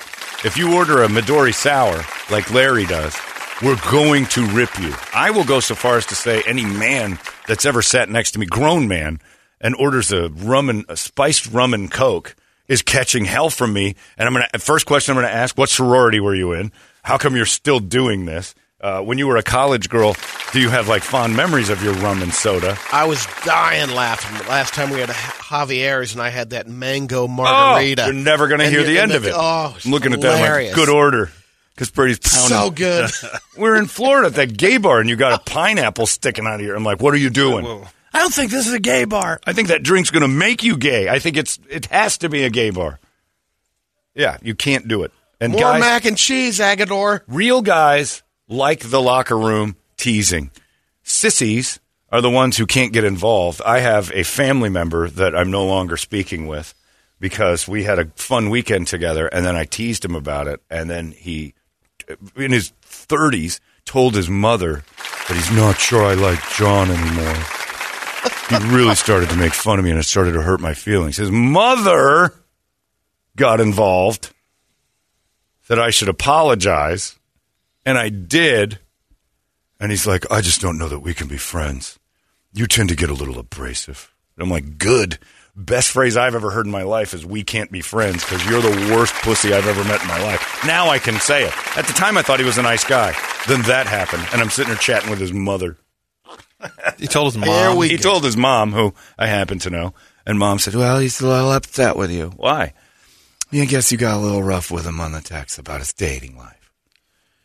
Speaker 3: If you order a Midori sour like Larry does, we're going to rip you. I will go so far as to say any man that's ever sat next to me, grown man, and orders a rum and a spiced rum and coke is catching hell from me. And I'm gonna first question I'm gonna ask: What sorority were you in? How come you're still doing this? Uh, when you were a college girl, do you have like fond memories of your rum and soda?
Speaker 4: I was dying laughing last time we had a Javier's and I had that mango margarita.
Speaker 3: Oh, you're never going to hear the
Speaker 4: and
Speaker 3: end of it.
Speaker 4: Oh,
Speaker 3: I'm looking at that. Like, good order. because Brady's pounding.
Speaker 4: So good.
Speaker 3: We're in Florida at that gay bar, and you got a pineapple sticking out of here. I'm like, what are you doing? I don't think this is a gay bar. I think that drink's going to make you gay. I think it's it has to be a gay bar. Yeah, you can't do it. And
Speaker 4: More
Speaker 3: guys,
Speaker 4: mac and cheese, Agador.
Speaker 3: real guys like the locker room teasing. Sissies are the ones who can't get involved. I have a family member that I'm no longer speaking with because we had a fun weekend together and then I teased him about it and then he in his 30s told his mother that he's not sure I like John anymore. He really started to make fun of me and it started to hurt my feelings. His mother got involved that I should apologize and I did. And he's like, I just don't know that we can be friends. You tend to get a little abrasive. I'm like, good. Best phrase I've ever heard in my life is we can't be friends because you're the worst pussy I've ever met in my life. Now I can say it. At the time, I thought he was a nice guy. Then that happened. And I'm sitting there chatting with his mother.
Speaker 5: He told his mom.
Speaker 3: He
Speaker 4: go.
Speaker 3: told his mom, who I happen to know. And mom said, Well, he's a little upset with you. Why? Yeah, I guess you got a little rough with him on the text about his dating life.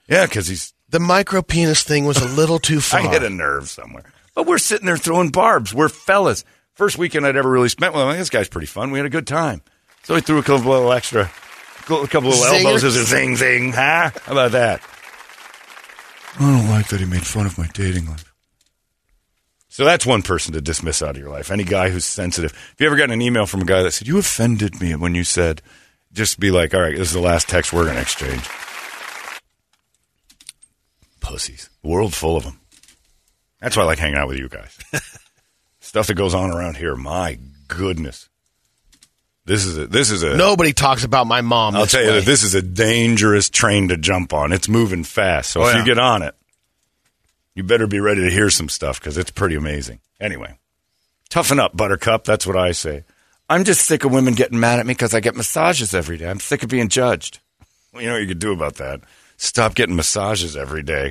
Speaker 3: Yeah, because he's
Speaker 4: The micro penis thing was a little too far.
Speaker 3: I hit a nerve somewhere. But we're sitting there throwing barbs. We're fellas. First weekend I'd ever really spent with him. This guy's pretty fun. We had a good time. So he threw a couple little extra, a couple little elbows as a zing zing. Huh? How about that? I don't like that he made fun of my dating life. So that's one person to dismiss out of your life. Any guy who's sensitive. If you ever gotten an email from a guy that said, You offended me when you said, just be like, All right, this is the last text we're going to exchange. Pussies. World full of them. That's why I like hanging out with you guys. Stuff that goes on around here. My goodness. This is a, this is a,
Speaker 4: Nobody talks about my mom.
Speaker 3: I'll tell you
Speaker 4: way.
Speaker 3: that this is a dangerous train to jump on. It's moving fast. So
Speaker 5: Oh,
Speaker 3: if
Speaker 5: yeah.
Speaker 3: you get on it, you better be ready to hear some stuff because it's pretty amazing. Anyway, toughen up, Buttercup. That's what I say. I'm just sick of women getting mad at me because I get massages every day. I'm sick of being judged. Well, you know what you could do about that? Stop getting massages every day.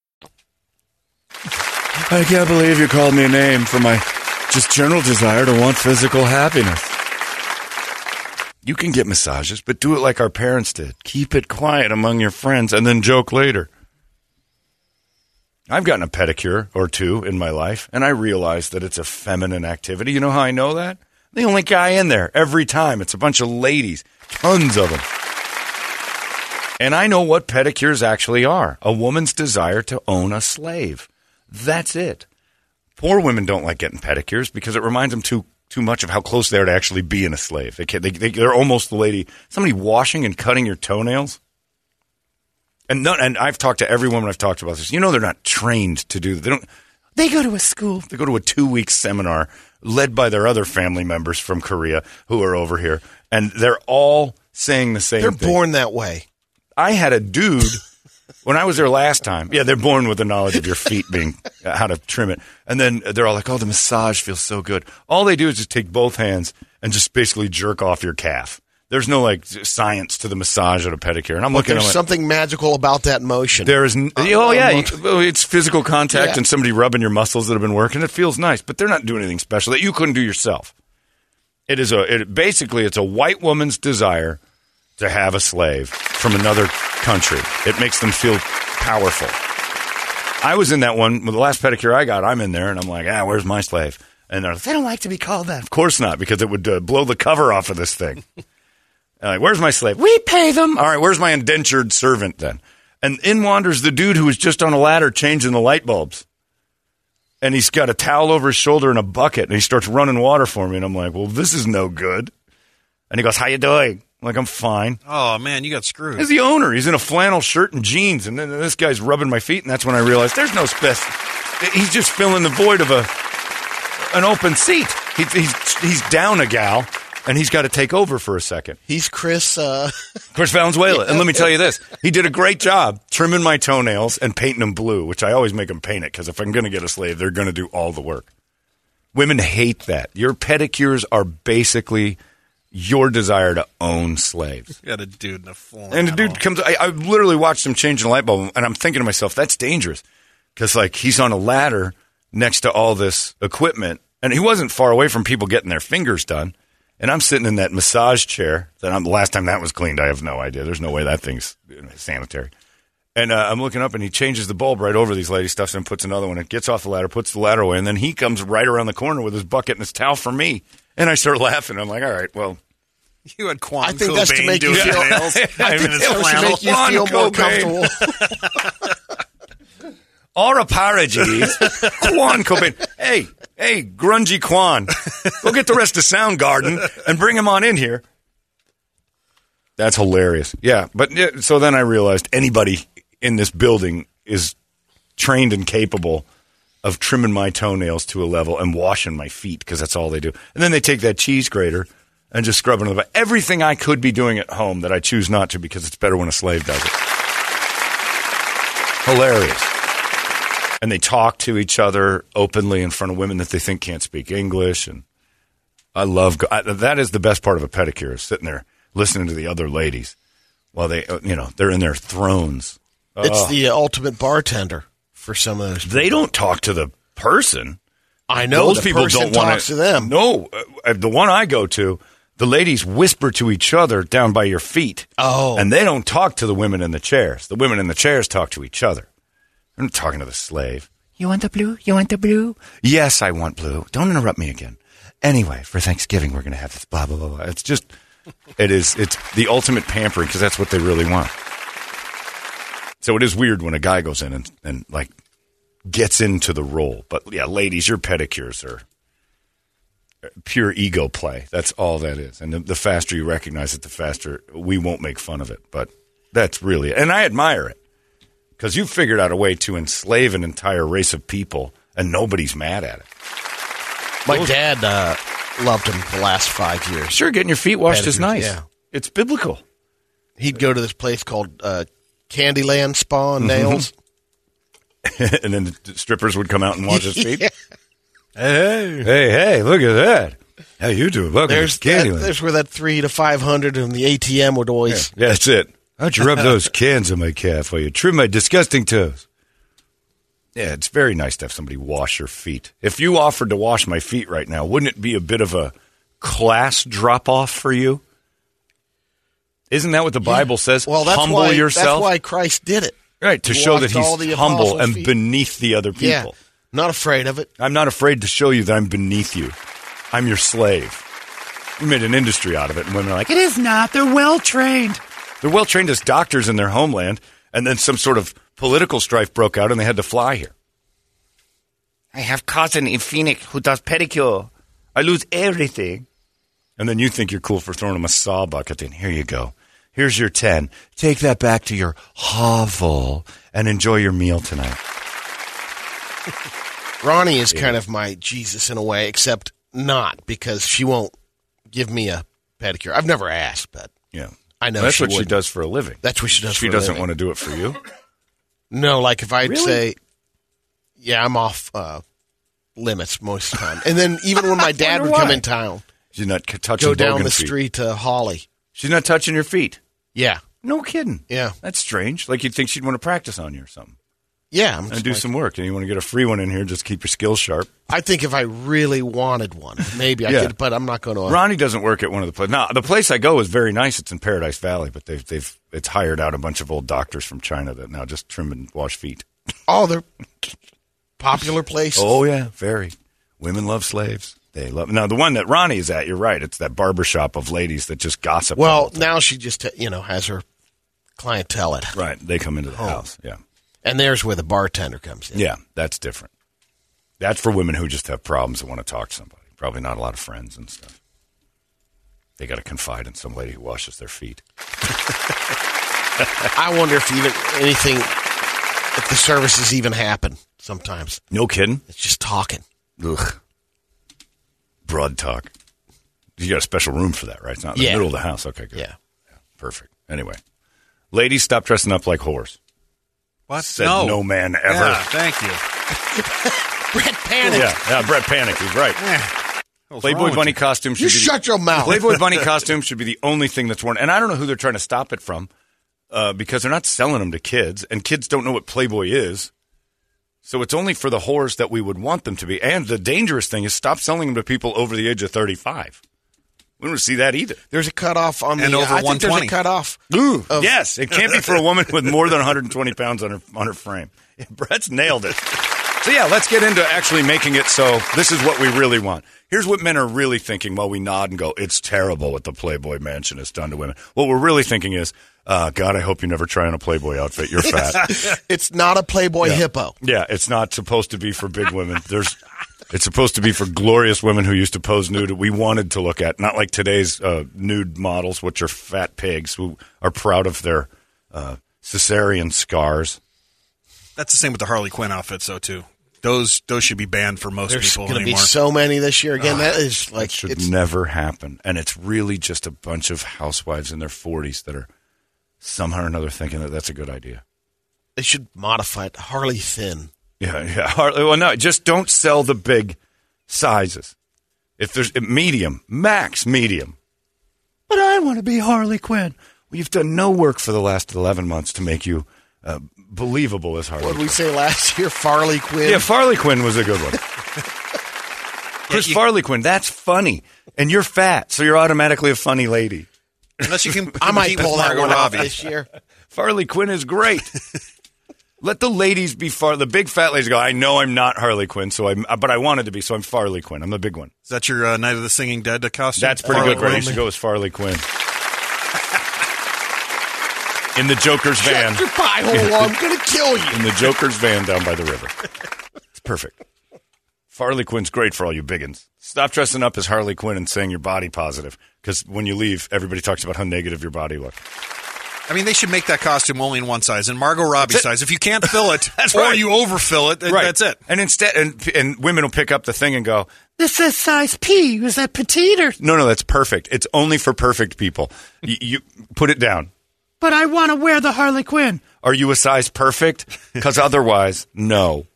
Speaker 3: I can't believe you called me a name for my just general desire to want physical happiness. You can get massages, but do it like our parents did. Keep it quiet among your friends and then joke later. I've gotten a pedicure or two in my life, and I realize that it's a feminine activity. You know how I know that? The only guy in there every time. It's a bunch of ladies, tons of them. And I know what pedicures actually are a woman's desire to own a slave. That's it. Poor women don't like getting pedicures because it reminds them too too much of how close they are to actually being a slave. They can't, they, they, they're almost the lady. Somebody washing and cutting your toenails. And none, and I've talked to every woman I've talked about this. You know they're not trained to do. They don't. They go to a school. They go to a two week seminar led by their other family members from Korea who are over here, and they're all saying the same. Thing.
Speaker 4: They're
Speaker 3: thing.
Speaker 4: born that way.
Speaker 3: I had a dude when I was there last time. Yeah, they're born with the knowledge of your feet being uh, how to trim it, and then they're all like, "Oh, the massage feels so good." All they do is just take both hands and just basically jerk off your calf. There's no like science to the massage at a pedicure, and I'm
Speaker 4: But
Speaker 3: looking at
Speaker 4: there's
Speaker 3: like,
Speaker 4: something magical about that motion.
Speaker 3: there is, n- oh yeah,
Speaker 4: um,
Speaker 3: it's physical contact
Speaker 4: Yeah.
Speaker 3: and somebody rubbing your muscles that have been working. It feels nice, but they're not doing anything special that you couldn't do yourself. It is a, it, basically, it's a white woman's desire to have a slave from another country. It makes them feel powerful. I was in that one with the last pedicure I got. I'm in there and I'm like, ah, where's my slave? And they're like, they don't like to be called that. Of course not, because it would uh, blow the cover off of this thing. Like, where's my slave? We pay them. All right, where's my indentured servant then? And in wanders the dude who was just on a ladder changing the light bulbs. And he's got a towel over his shoulder and a bucket, and he starts running water for me. And I'm like, well, this is no good. And he goes, how you doing? I'm like, I'm fine.
Speaker 5: Oh man, you got screwed.
Speaker 3: He's the owner. He's in a flannel shirt and jeans, and then this guy's rubbing my feet, and that's when I realized there's no spec. He's just filling the void of a an open seat. He, he's he's down a gal, and he's got to take over for a second.
Speaker 4: He's Chris. Uh,
Speaker 3: Chris Valenzuela. And let me tell you this he did a great job trimming my toenails and painting them blue, which I always make them paint it because if I'm going to get a slave, they're going to do all the work. Women hate that. Your pedicures are basically your desire to own slaves.
Speaker 5: Got a dude in a full.
Speaker 3: And the dude comes, I, I literally watched him changing the light bulb, and I'm thinking to myself, that's dangerous. Because, like, he's on a ladder next to all this equipment, and he wasn't far away from people getting their fingers done. And I'm sitting in that massage chair that I'm, the last time that was cleaned, I have no idea. There's no way that thing's sanitary. And uh, I'm looking up, and he changes the bulb right over these lady stuffs and puts another one. It gets off the ladder, puts the ladder away, and then he comes right around the corner with his bucket and his towel for me. And I start laughing. I'm like, all right, well,
Speaker 5: You had Quan
Speaker 4: I think that's to
Speaker 5: Cobain
Speaker 4: make you
Speaker 5: doing
Speaker 4: feel-
Speaker 5: nails.
Speaker 3: I
Speaker 5: I
Speaker 3: think
Speaker 5: mean,
Speaker 3: that to
Speaker 4: make you feel more comfortable.
Speaker 3: Our apologies. Quan Cobain. Hey, hey, grungy Quan. Go get the rest of Soundgarden and bring him on in here. That's hilarious. Yeah, but so then I realized anybody in this building is trained and capable of trimming my toenails to a level and washing my feet because that's all they do. And then they take that cheese grater and just scrub it the everything I could be doing at home that I choose not to because it's better when a slave does it. Hilarious. And they talk to each other openly in front of women that they think can't speak English. And I love I, that is the best part of a pedicure is sitting there listening to the other ladies while they uh, you know they're in their thrones.
Speaker 4: It's the uh, ultimate bartender for some of those.
Speaker 3: They don't talk to the person.
Speaker 4: I know
Speaker 3: Those
Speaker 4: the
Speaker 3: people
Speaker 4: person
Speaker 3: don't want
Speaker 4: talks to them.
Speaker 3: No, uh, the one I go to, the ladies whisper to each other down by your feet.
Speaker 4: Oh.
Speaker 3: and they don't talk to the women in the chairs. The women in the chairs talk to each other. I'm talking to the slave.
Speaker 6: You want the blue? You want the blue?
Speaker 3: Yes, I want blue. Don't interrupt me again. Anyway, for Thanksgiving, we're going to have this blah, blah, blah, blah. It's just, it is, it's the ultimate pampering because that's what they really want. So it is weird when a guy goes in and, and like gets into the role. But yeah, ladies, your pedicures are pure ego play. That's all that is. And the, the faster you recognize it, the faster we won't make fun of it. But that's really, and I admire it because you figured out a way to enslave an entire race of people and nobody's mad at it.
Speaker 4: My dad uh, loved him the last five years.
Speaker 3: Sure, getting your feet washed is nice.
Speaker 4: yeah.
Speaker 3: It's biblical.
Speaker 4: He'd go to this place called uh, Candyland Spa and Nails.
Speaker 3: and then the strippers would come out and wash his feet.
Speaker 4: Yeah.
Speaker 3: Hey, hey, hey, look at that. How you doing? Welcome
Speaker 4: There's
Speaker 3: to
Speaker 4: that,
Speaker 3: Candyland.
Speaker 4: there's where that three to five hundred and the ATM would always.
Speaker 3: Yeah, that's it. Why don't you rub those cans on my calf while you trim my disgusting toes? Yeah, it's very nice to have somebody wash your feet. If you offered to wash my feet right now, wouldn't it be a bit of a class drop off for you? Isn't that what the Bible says?
Speaker 4: Well, that's
Speaker 3: Humble
Speaker 4: why
Speaker 3: yourself.
Speaker 4: That's why Christ did it.
Speaker 3: right, to
Speaker 4: He
Speaker 3: show that he's humble and
Speaker 4: feet.
Speaker 3: beneath the other people.
Speaker 4: Yeah, not afraid of it.
Speaker 3: I'm not afraid to show you that I'm beneath you. I'm your slave. We made an industry out of it, and women are like,
Speaker 6: It is not. They're well trained.
Speaker 3: They're well trained as doctors in their homeland, and then some sort of political strife broke out, and they had to fly here. I have cousin in Phoenix who does pedicure. I lose everything. And then you think you're cool for throwing him a saw bucket in. Here you go. Here's your 10. Take that back to your hovel and enjoy your meal tonight.
Speaker 4: Ronnie is kind of my Jesus in a way, except not because she won't give me a pedicure. I've never asked, but
Speaker 3: Yeah.
Speaker 4: I know
Speaker 3: That's
Speaker 4: she
Speaker 3: what she
Speaker 4: wouldn't.
Speaker 3: does for a living.
Speaker 4: That's what she does
Speaker 3: She
Speaker 4: for
Speaker 3: doesn't
Speaker 4: living.
Speaker 3: want to do it for you.
Speaker 4: no, like if I'd
Speaker 3: Really?
Speaker 4: say, yeah, I'm off uh, limits most of the time. And then even when my dad would come
Speaker 3: why.
Speaker 4: in town,
Speaker 3: She's not c- touching
Speaker 4: go down the street to Holly.
Speaker 3: She's not touching your feet.
Speaker 4: Yeah,
Speaker 3: No kidding.
Speaker 4: yeah,
Speaker 3: That's strange. Like you'd think she'd want to practice on you or something
Speaker 4: yeah. I'm
Speaker 3: and do
Speaker 4: like-
Speaker 3: some work. And you want to get a free one in here, just keep your skills sharp.
Speaker 4: I think if I really wanted one, maybe I
Speaker 3: Yeah.
Speaker 4: could, but I'm not going to.
Speaker 3: Ronnie doesn't work at one of the places. Now, the place I go is very nice. It's in Paradise Valley, but they've they've it's hired out a bunch of old doctors from China that now just trim and wash feet.
Speaker 4: Oh, they're popular places.
Speaker 3: Oh yeah, very. Women love slaves. They love. Now the one that Ronnie is at, you're right. It's that barber shop of ladies that just gossip.
Speaker 4: well, now she just you know has her clientele at,
Speaker 3: right. They come into the house. Yeah,
Speaker 4: and there's where the bartender comes in.
Speaker 3: yeah. That's different. That's for women who just have problems and want to talk to somebody. Probably not a lot of friends and stuff. They got to confide in some lady who washes their feet.
Speaker 4: I wonder if even anything, if the services even happen. Sometimes
Speaker 3: No kidding.
Speaker 4: it's just talking.
Speaker 3: Ugh. Broad talk. You got a special room for that, right? It's not in the
Speaker 4: Yeah.
Speaker 3: middle of the house. Okay, good.
Speaker 4: Yeah.
Speaker 3: Perfect. Anyway, ladies, stop dressing up like whores.
Speaker 5: What?
Speaker 3: Said
Speaker 5: no.
Speaker 3: no man ever.
Speaker 5: Yeah, thank you.
Speaker 4: Brett Panic.
Speaker 3: Yeah, yeah, Brett Panic. He's right.
Speaker 5: What's
Speaker 3: Playboy bunny
Speaker 5: you?
Speaker 3: costume should
Speaker 4: You
Speaker 3: be the-
Speaker 4: shut your mouth.
Speaker 3: Playboy bunny costume should be the only thing that's worn. And I don't know who they're trying to stop it from uh, because they're not selling them to kids, and kids don't know what Playboy is. So it's only for the whores that we would want them to be. And the dangerous thing is stop selling them to people over the age of 35. We don't see that either.
Speaker 4: There's a cutoff on
Speaker 5: And
Speaker 4: the.
Speaker 5: over
Speaker 4: I think there's a cutoff.
Speaker 3: Ooh,
Speaker 4: of-
Speaker 3: yes, it can't be for a woman with more than 120 pounds on her on her frame. Brett's nailed it. So yeah, let's get into actually making it so this is what we really want. Here's what men are really thinking while we nod and go, "It's terrible what the Playboy Mansion has done to women." What we're really thinking is, uh, "God, I hope you never try on a Playboy outfit. You're fat."
Speaker 4: It's not a Playboy hippo.
Speaker 3: yeah, it's not supposed to be for big women. There's, it's supposed to be for glorious women who used to pose nude. We wanted to look at, not like today's uh, nude models, which are fat pigs who are proud of their uh, cesarean scars.
Speaker 5: That's the same with the Harley Quinn outfits, though, too. Those those should be banned for most
Speaker 4: There's
Speaker 5: people
Speaker 4: going to be so many this year. Again, that is like
Speaker 3: should
Speaker 4: it's
Speaker 3: never happen. And it's really just a bunch of housewives in their 40s that are somehow or another thinking that that's a good idea.
Speaker 4: they should modify it. Harley thin.
Speaker 3: Yeah, yeah. Hardly, well, no, just don't sell the big sizes. If there's medium, max medium.
Speaker 6: But I want to be Harley Quinn.
Speaker 3: Well, you've done no work for the last 11 months to make you uh, believable as Harley
Speaker 4: What did we say last year? Farley Quinn.
Speaker 3: Yeah, Farley Quinn was a good one. Chris
Speaker 5: you-
Speaker 3: Farley Quinn, that's funny. And you're fat, so you're automatically a funny lady.
Speaker 5: Unless you can
Speaker 4: I might pull that
Speaker 5: Margot
Speaker 4: one off this year.
Speaker 3: Farley Quinn is great. Let the ladies be far. The big fat ladies go. I know I'm not Harley Quinn, so I'm. But I wanted to be, so I'm Farley Quinn. I'm the big one.
Speaker 5: Is that your uh, Night of the Singing Dead costume?
Speaker 3: That's pretty
Speaker 5: Farley
Speaker 3: good. Right? You
Speaker 5: Quinn?
Speaker 3: should go as Farley Quinn. In the Joker's van.
Speaker 4: Shut your pie hole! I'm going to kill you.
Speaker 3: In the Joker's van down by the river. It's perfect. Farley Quinn's great for all you biggins. Stop dressing up as Harley Quinn and saying you're body positive, because when you leave, everybody talks about how negative your body looks.
Speaker 5: I mean, they should make that costume only in one size, in Margot Robbie size. If you can't fill it,
Speaker 3: That's
Speaker 5: or
Speaker 3: right.
Speaker 5: you overfill it, then that's it.
Speaker 3: And instead, and, and women will pick up the thing and go,
Speaker 6: This is size P. Is that petite or?
Speaker 3: No, no, that's perfect. It's only for perfect people. you, you put it down.
Speaker 6: But I want to wear the Harley Quinn.
Speaker 3: Are you a size perfect? Because otherwise, no.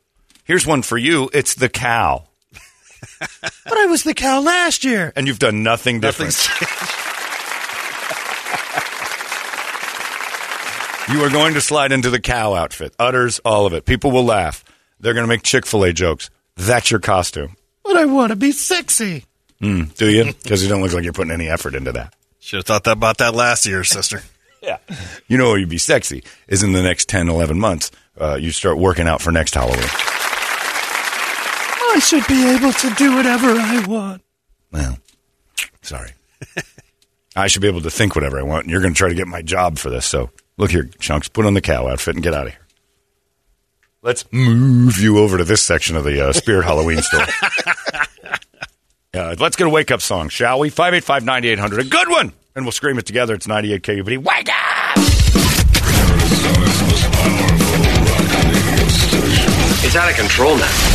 Speaker 3: Here's one for you. It's the cow,
Speaker 6: But I was the cow last year.
Speaker 3: and you've done nothing different. You are going to slide into the cow outfit. Udders all of it. People will laugh. They're going to make Chick Fil A jokes. That's your costume.
Speaker 6: But I want to be sexy.
Speaker 3: Mm, do you? Because you don't look like you're putting any effort into that.
Speaker 5: Should have thought that about that last year, sister.
Speaker 3: Yeah. You know, you'd be sexy is in the next 10, 11 months. Uh, you start working out for next Halloween.
Speaker 6: I should be able to do whatever I want.
Speaker 3: Well, sorry. I should be able to think whatever I want, and you're going to try to get my job for this. So, look here, Chunks, put on the cow outfit and get out of here. Let's move you over to this section of the uh, Spirit Halloween store. Uh, let's get a wake up song, shall we? 585 9800. A good one! And we'll scream it together. It's 98 KUPD. Wake up!
Speaker 7: It's out of control now.